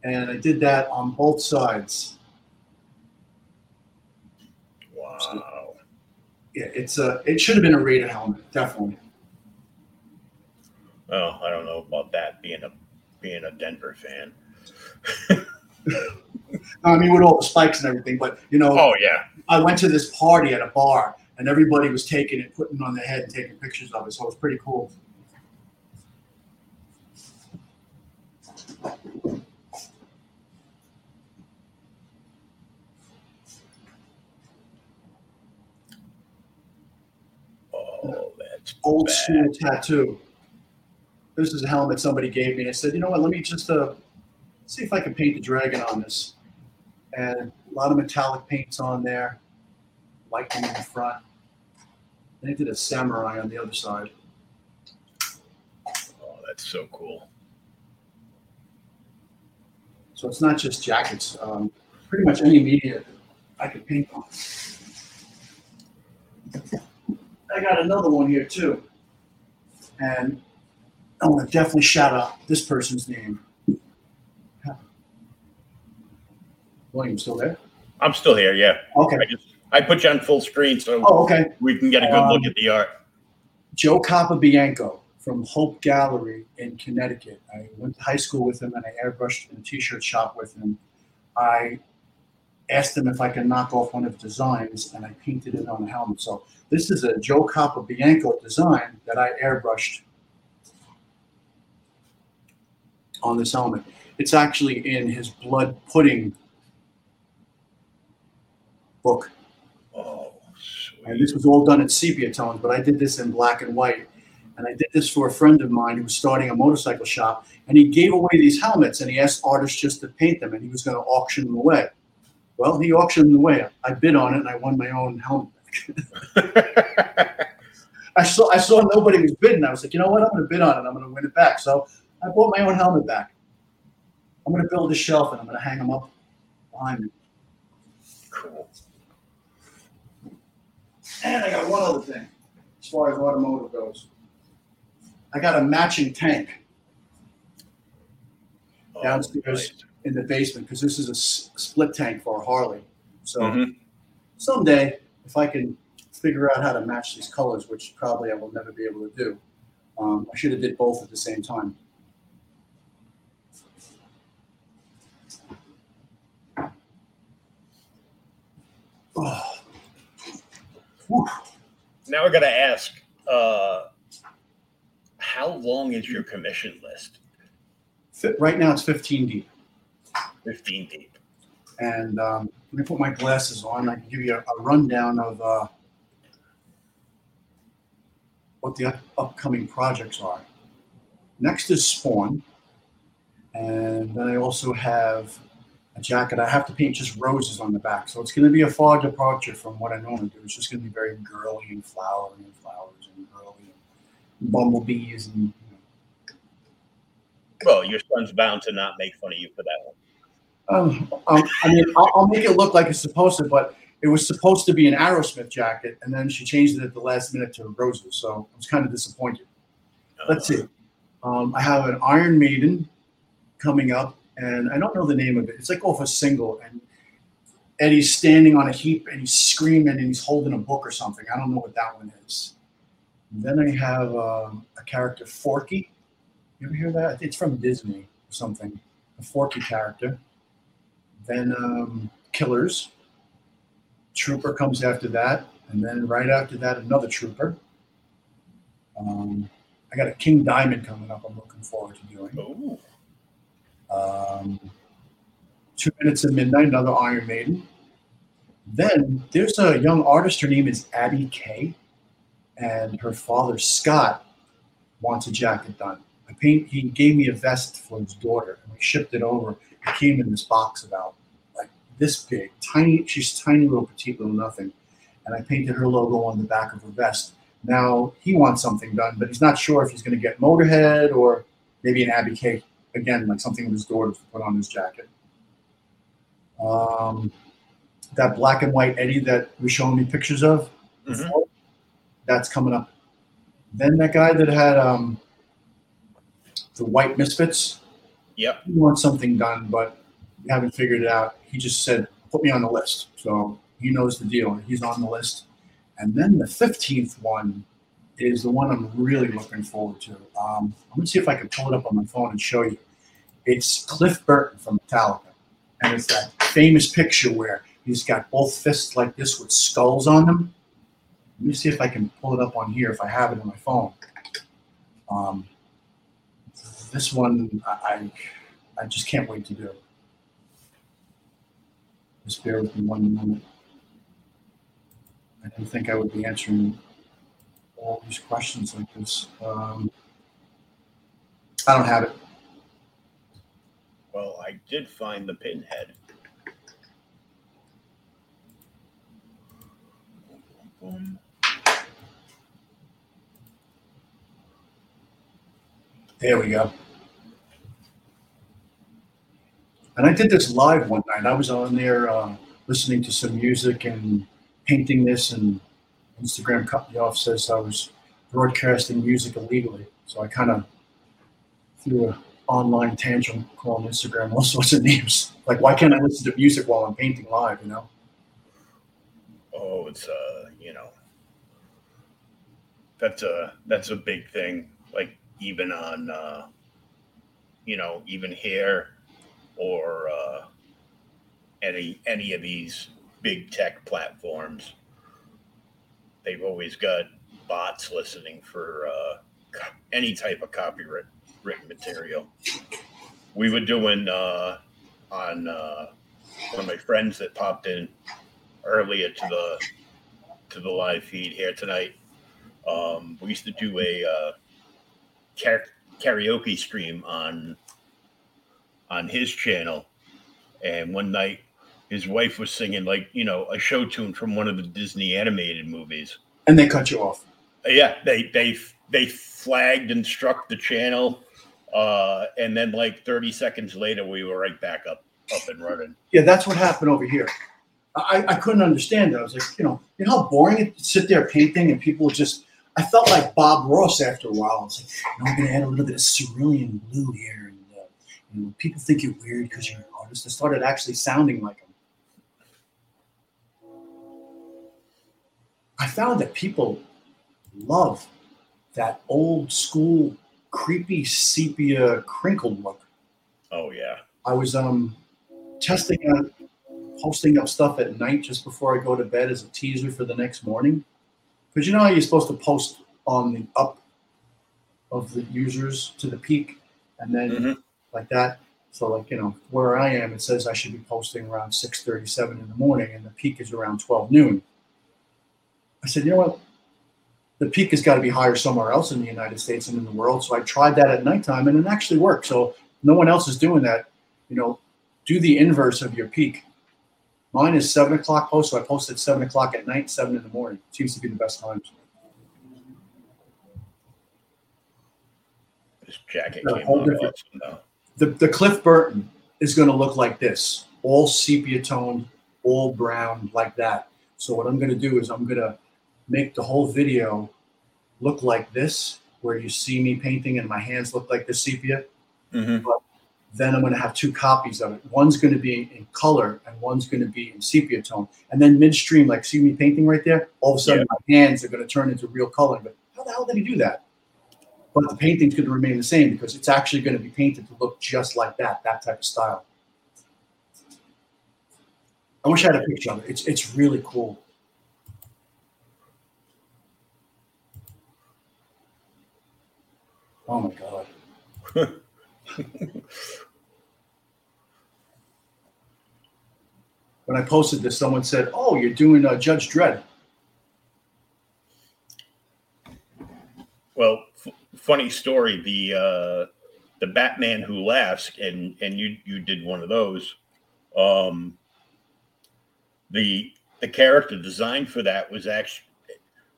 And I did that on both sides. Wow. Yeah, it's a. It should have been a Raider helmet, definitely. Oh, I don't know about that. Being a being a Denver fan. I mean, with all the spikes and everything, but you know, Oh yeah. I went to this party at a bar, and everybody was taking it, putting it on their head, and taking pictures of it. So it was pretty cool. Oh, that's Old bad. school tattoo. This is a helmet somebody gave me. I said, you know what? Let me just uh, see if I can paint the dragon on this. And a lot of metallic paints on there, lightning in the front. Then I did a samurai on the other side. Oh, that's so cool. So it's not just jackets. Um, pretty much any media I could paint on. I got another one here too. And I want to definitely shout out this person's name. William, still there? I'm still here. Yeah. Okay. I just I put you on full screen so Oh, okay. we can get a good look Um, at the art. Joe Capobianco from Hope Gallery in Connecticut. I went to high school with him and I airbrushed in a t-shirt shop with him. I asked him if I could knock off one of his designs and I painted it on the helmet. So this is a Joe Capobianco design that I airbrushed on this helmet. It's actually in his blood pudding book. Oh, And this was all done in sepia tones, but I did this in black and white. And I did this for a friend of mine who was starting a motorcycle shop. And he gave away these helmets and he asked artists just to paint them and he was going to auction them away. Well, he auctioned them away. I bid on it and I won my own helmet. I saw I saw nobody was bidding. I was like, you know what? I'm going to bid on it. I'm going to win it back. So I bought my own helmet back. I'm going to build a shelf and I'm going to hang them up behind me. cool. And I got one other thing as far as automotive goes. I got a matching tank Oh, Downstairs. nice. in the basement because this is a s- split tank for a Harley. So Mhm. someday, if I can figure out how to match these colors, which probably I will never be able to do, um, I should have did both at the same time. Oh. Now we're gonna ask, uh, how long is your commission list? Right now it's 15 deep. Fifteen deep. And um, let me put my glasses on. I can give you a, a rundown of uh, what the up- upcoming projects are. Next is Spawn. And then I also have a jacket. I have to paint just roses on the back. So it's going to be a far departure from what I normally do. It's just going to be very girly and flowery and flowers and girly and bumblebees and you know, Well, your son's bound to not make fun of you for that one. Um, um, I mean, I'll, I'll make it look like it's supposed to, but it was supposed to be an Aerosmith jacket, and then she changed it at the last minute to roses. So I was kind of disappointed. Let's see. Um, I have an Iron Maiden coming up, and I don't know the name of it. It's like off a single, and Eddie's standing on a heap and he's screaming and he's holding a book or something. I don't know what that one is. And then I have um, a character, Forky. You ever hear that? It's from Disney or something. A Forky character. Then um, Killers. Trooper comes after that, and then right after that, another Trooper. Um, I got a King Diamond coming up. I'm looking forward to doing. Ooh. Um, Two Minutes of Midnight, another Iron Maiden. Then there's a young artist. Her name is Abby Kay, and her father Scott wants a jacket done. I paint. He gave me a vest for his daughter, and we shipped it over. It came in this box about like this big, tiny. She's tiny little petite little nothing, and I painted her logo on the back of her vest. Now he wants something done, but he's not sure if he's going to get Motorhead or maybe an Abby K again, like something with his daughter to put on his jacket. Um, that black and white Eddie that was showing me pictures of, Mhm. that's coming up. Then that guy that had um, the white misfits, Yep. he wants something done, but we haven't figured it out. He just said, put me on the list. So he knows the deal. He's on the list. And then the 15th one is the one I'm really looking forward to. Um, I'm going to see if I can pull it up on my phone and show you. It's Cliff Burton from Metallica. And it's that famous picture where he's got both fists like this with skulls on them. Let me see if I can pull it up on here if I have it on my phone. Um, this one I, I just can't wait to do. Just bear with me one moment. I didn't think I would be answering all these questions like this. Um, I don't have it. Well, I did find the pinhead. Boom. There we go. And I did this live one night. I was on there uh, listening to some music and painting this, and Instagram cut me off, says I was broadcasting music illegally. So I kind of threw an online tantrum calling Instagram all sorts of names. Like, why can't I listen to music while I'm painting live, you know? Oh, it's uh, you know, that's a that's a big thing. Like even on, uh, you know, even here or uh, any any of these big tech platforms, they've always got bots listening for uh, co- any type of copyright written material. We were doing uh, on uh, one of my friends that popped in earlier to the to the live feed here tonight. Um, we used to do a uh, kar- karaoke stream on on his channel, and one night his wife was singing like you know a show tune from one of the Disney animated movies. And they cut you off. Yeah, they they they flagged and struck the channel, uh, and then like thirty seconds later, we were right back up up and running. Yeah, that's what happened over here. I, I couldn't understand it. I was like, you know, you know how boring it to sit there painting and people just. I felt like Bob Ross after a while. I was like, you know, I'm going to add a little bit of cerulean blue here, and uh, you know, people think you're weird because you're an artist. I started actually sounding like him. I found that people love that old school, creepy sepia crinkled look. Oh yeah, I was um testing out posting up stuff at night just before I go to bed as a teaser for the next morning. Because you know how you're supposed to post on the up of the users to the peak and then Mhm. like that. So like, you know, where I am, it says I should be posting around 6:37 in the morning and the peak is around 12 noon. I said, you know what? The peak has got to be higher somewhere else in the United States and in the world. So I tried that at nighttime and it actually worked. So no one else is doing that. You know, do the inverse of your peak. Mine is seven o'clock post, so I post at seven o'clock at night, seven in the morning. Seems to be the best time. this jacket came whole different- awesome. The the Cliff Burton is going to look like this, all sepia toned, all brown, like that. So what I'm going to do is I'm going to make the whole video look like this, where you see me painting and my hands look like the sepia. Mhm. then I'm going to have two copies of it. One's going to be in color and one's going to be in sepia tone. And then midstream, like see me painting right there, all of a sudden my hands are going to turn into real color. But how the hell did he do that? But the painting's going to remain the same because it's actually going to be painted to look just like that, that type of style. I wish I had a picture of it. It's it's really cool. Oh my god. when I posted this, someone said, "Oh, you're doing uh, Judge Dredd." Well, f- funny story. The uh, the Batman Who Laughs, and and you you did one of those. Um, the the character design for that was actually,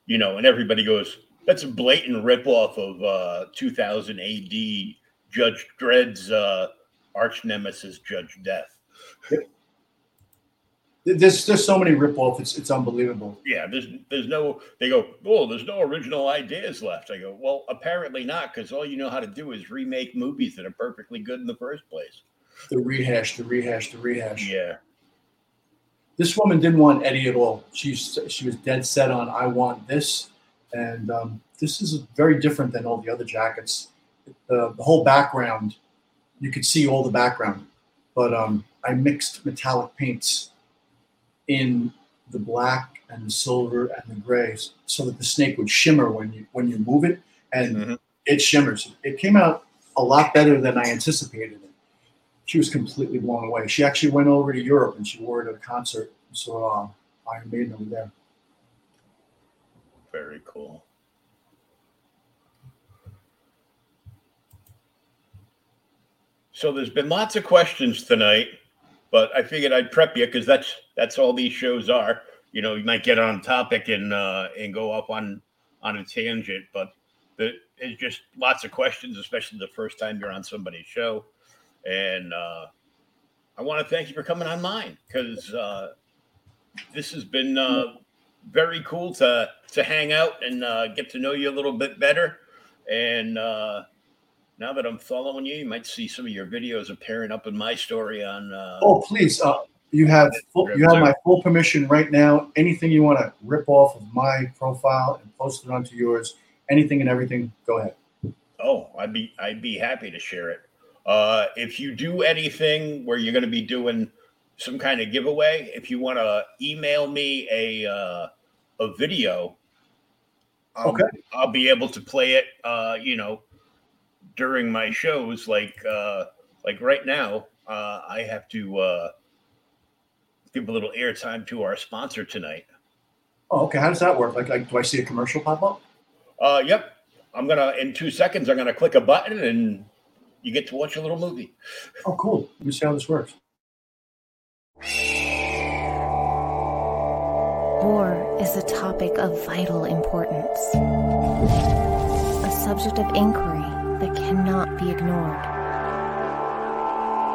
you know, and everybody goes, that's a blatant ripoff of uh, 2000 AD Judge Dredd's uh, arch nemesis, Judge Death. There's there's so many ripoff. It's it's unbelievable. Yeah, there's there's no. They go, oh, there's no original ideas left. I go, well, apparently not, because all you know how to do is remake movies that are perfectly good in the first place. The rehash, the rehash, the rehash. Yeah. This woman didn't want Eddie at all. She's she was dead set on I want this, and um, this is very different than all the other jackets. The, the whole background, you could see all the background, but um, I mixed metallic paints in the black and the silver and the grays so that the snake would shimmer when you when you move it and Mhm. it shimmers. It came out a lot better than I anticipated. She was completely blown away. She actually went over to Europe and she wore it at a concert. So uh, Iron Maiden over there. Very cool. So there's been lots of questions tonight, but I figured I'd prep you because that's that's all these shows are. You know, you might get on topic and uh, and go off on on a tangent, but the, it's just lots of questions, especially the first time you're on somebody's show. And uh, I want to thank you for coming on mine because uh, this has been uh, very cool to to hang out and uh, get to know you a little bit better. And uh, now that I'm following you, you might see some of your videos appearing up in my story on. Uh, Oh, please! Uh, you have full, you have my full permission right now. Anything you want to rip off of my profile and post it onto yours, anything and everything, go ahead. Oh, I'd be I'd be happy to share it. Uh, if you do anything where you're going to be doing some kind of giveaway, if you want to email me a uh, a video, I'll, Okay. I'll be able to play it. Uh, you know, during my shows, like uh, like right now, uh, I have to uh, give a little airtime to our sponsor tonight. Oh, okay. How does that work? Like, like, do I see a commercial pop up? Uh, yep, I'm gonna in two seconds. I'm gonna click a button and you get to watch a little movie. Oh, cool. Let me see how this works. War is a topic of vital importance, a subject of inquiry that cannot be ignored.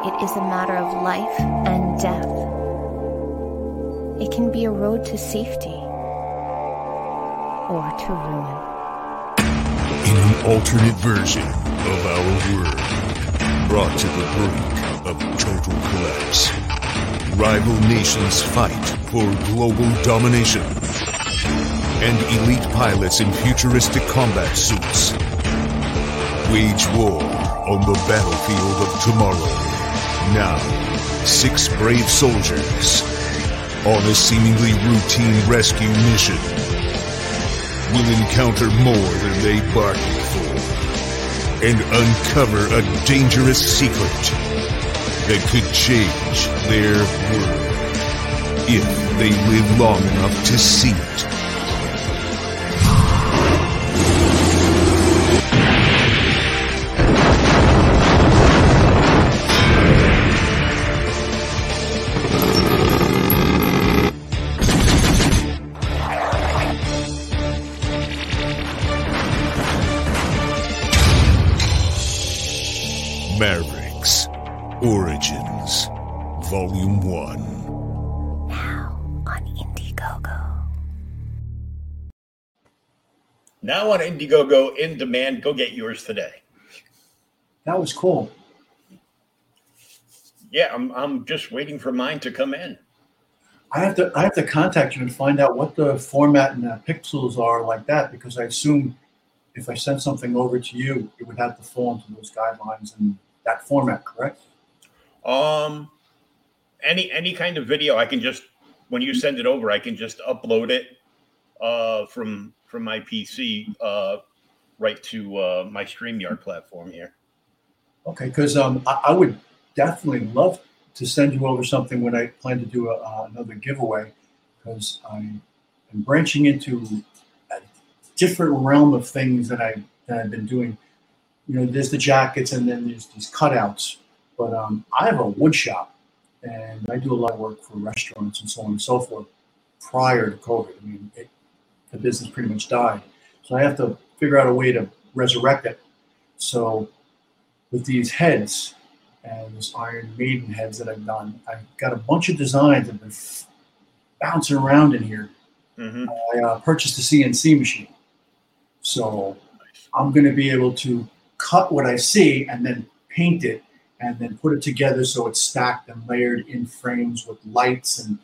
It is a matter of life and death. It can be a road to safety or to ruin. in an alternate version of our world, brought to the brink of total collapse. Rival nations fight for global domination, and elite pilots in futuristic combat suits wage war on the battlefield of tomorrow. Now, six brave soldiers on a seemingly routine rescue mission will encounter more than they bargained for and uncover a dangerous secret that could change their world if they live long enough to see it. Now on Indiegogo in demand, go get yours today. That was cool. Yeah, I'm I'm just waiting for mine to come in. I have to I have to contact you and find out what the format and uh, pixels are like that because I assume if I send something over to you, it would have to fall into those guidelines and that format, correct? Um any any kind of video I can just when you send it over, I can just upload it uh from from my PC uh right to uh my StreamYard platform here. Okay, because um, I, I would definitely love to send you over something when I plan to do a, uh, another giveaway because I am branching into a different realm of things that I and I've been doing, you know, there's the jackets and then there's these cutouts. But um, I have a wood shop, and I do a lot of work for restaurants and so on and so forth. Prior to COVID, I mean, it, the business pretty much died, so I have to figure out a way to resurrect it. So with these heads and this Iron Maiden heads that I've done, I've got a bunch of designs that have been f- bouncing around in here. hmm I uh, purchased a CNC machine. So I'm going to be able to cut what I see and then paint it and then put it together so it's stacked and layered in frames with lights and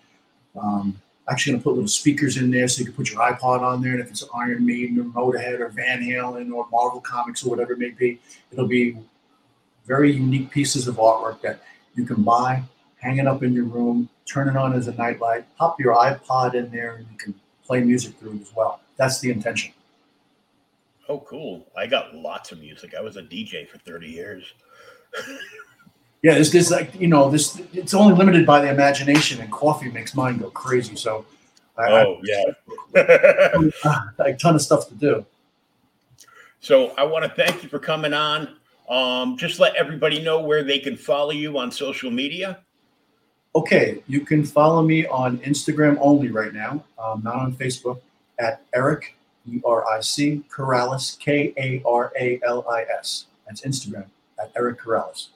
um, actually going to put little speakers in there so you can put your iPod on there. And if it's Iron Maiden or Motorhead or Van Halen or Marvel Comics or whatever it may be, it'll be very unique pieces of artwork that you can buy, hang it up in your room, turn it on as a nightlight, pop your iPod in there, and you can play music through it as well. That's the intention. Oh, cool. I got lots of music. I was a DJ for 30 years. Yeah, this this like you know this it's only limited by the imagination, and coffee makes mine go crazy. So, I, Oh, yeah. I, I a ton of stuff to do. so I want to thank you for coming on. Um, just let everybody know where they can follow you on social media. Okay, you can follow me on Instagram only right now, um, not on Facebook, at Eric E R I C Karalis K A R A L I S. That's Instagram at Eric Karalis.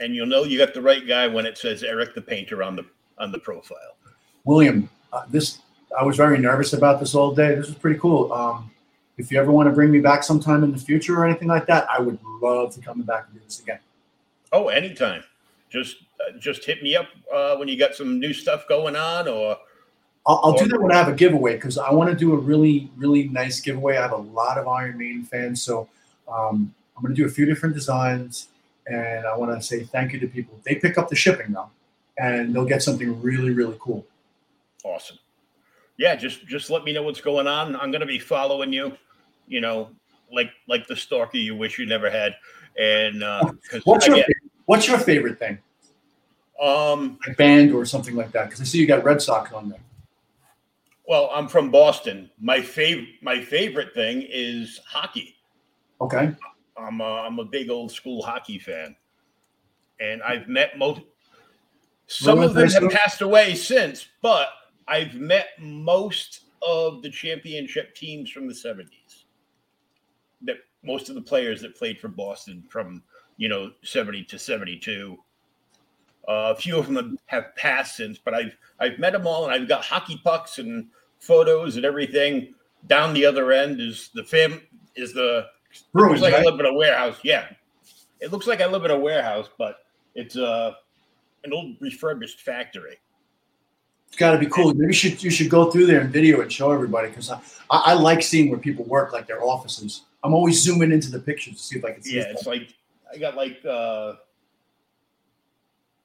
And you'll know you got the right guy when it says Eric the Painter on the on the profile. William, uh, this I was very nervous about this all day. This is pretty cool. Um, if you ever want to bring me back sometime in the future or anything like that, I would love to come back and do this again. Oh, anytime. Just uh, just hit me up uh, when you got some new stuff going on, or I'll, I'll do that when I have a giveaway because I want to do a really, really nice giveaway. I have a lot of Iron Maiden fans, so um, I'm going to do a few different designs, and I want to say thank you to people. They pick up the shipping though, and they'll get something really, really cool. awesome. Yeah, just just let me know what's going on. I'm gonna be following you. You know, like like the stalker you wish you never had. And uh, What's your What's your favorite thing, um, like band or something like that? Because I see you got Red Sox on there. well, I'm from Boston. My favorite my favorite thing is hockey. Okay, I'm a, I'm a big old school hockey fan, and I've met most. Some of them have passed away since, but I've met most of the championship teams from the '70s. That most of the players that played for Boston from you know '70 to '72. Uh, a few of them have passed since, but I've I've met them all, and I've got hockey pucks and photos and everything. Down the other end is the fam is the Bruins. looks like I Right? live in a warehouse. Yeah, it looks like I live in a warehouse, but it's uh, an old refurbished factory. It's got to be cool. Maybe you should you should go through there and video and show everybody because I, I, I like seeing where people work, like their offices. I'm always zooming into the pictures to see if I can see. Yeah, it's like I got like uh,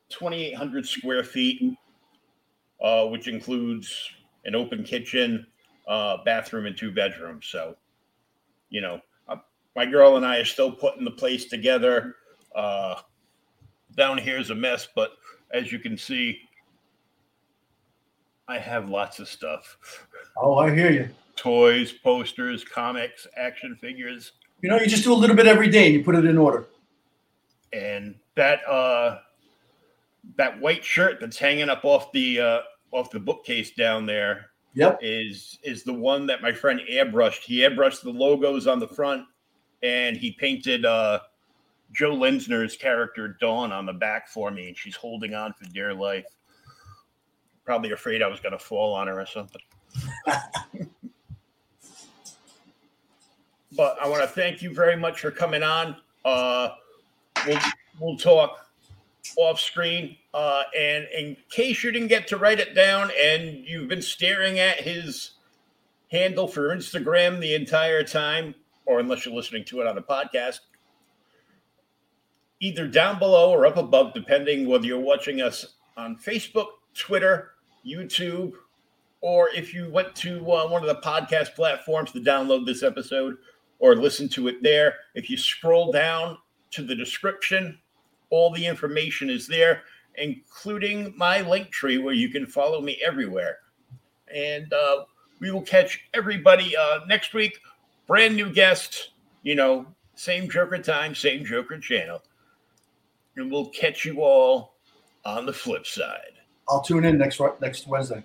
2,800 square feet, uh, which includes an open kitchen, uh, bathroom, and two bedrooms. So, you know, my girl and I are still putting the place together. Uh, down here is a mess, but as you can see, I have lots of stuff oh, I hear you. toys, posters, comics, action figures. You know, you just do a little bit every day and you put it in order. and that uh that white shirt that's hanging up off the uh off the bookcase down there Yep. is is the one that my friend airbrushed he airbrushed the logos on the front and he painted uh joe linsner's character dawn on the back for me and she's holding on for dear life probably afraid i was going to fall on her or something but i want to thank you very much for coming on uh we'll we'll talk off screen. Uh, and in case you didn't get to write it down and you've been staring at his handle for Instagram the entire time, or unless you're listening to it on a podcast, either down below or up above, depending whether you're watching us on Facebook, Twitter, YouTube, or if you went to uh, one of the podcast platforms to download this episode or listen to it there. If you scroll down to the description, all the information is there, including my link tree where you can follow me everywhere. And uh, we will catch everybody uh, next week. Brand new guest, you know, same Joker time, same Joker channel. And we'll catch you all on the flip side. I'll tune in next next Wednesday.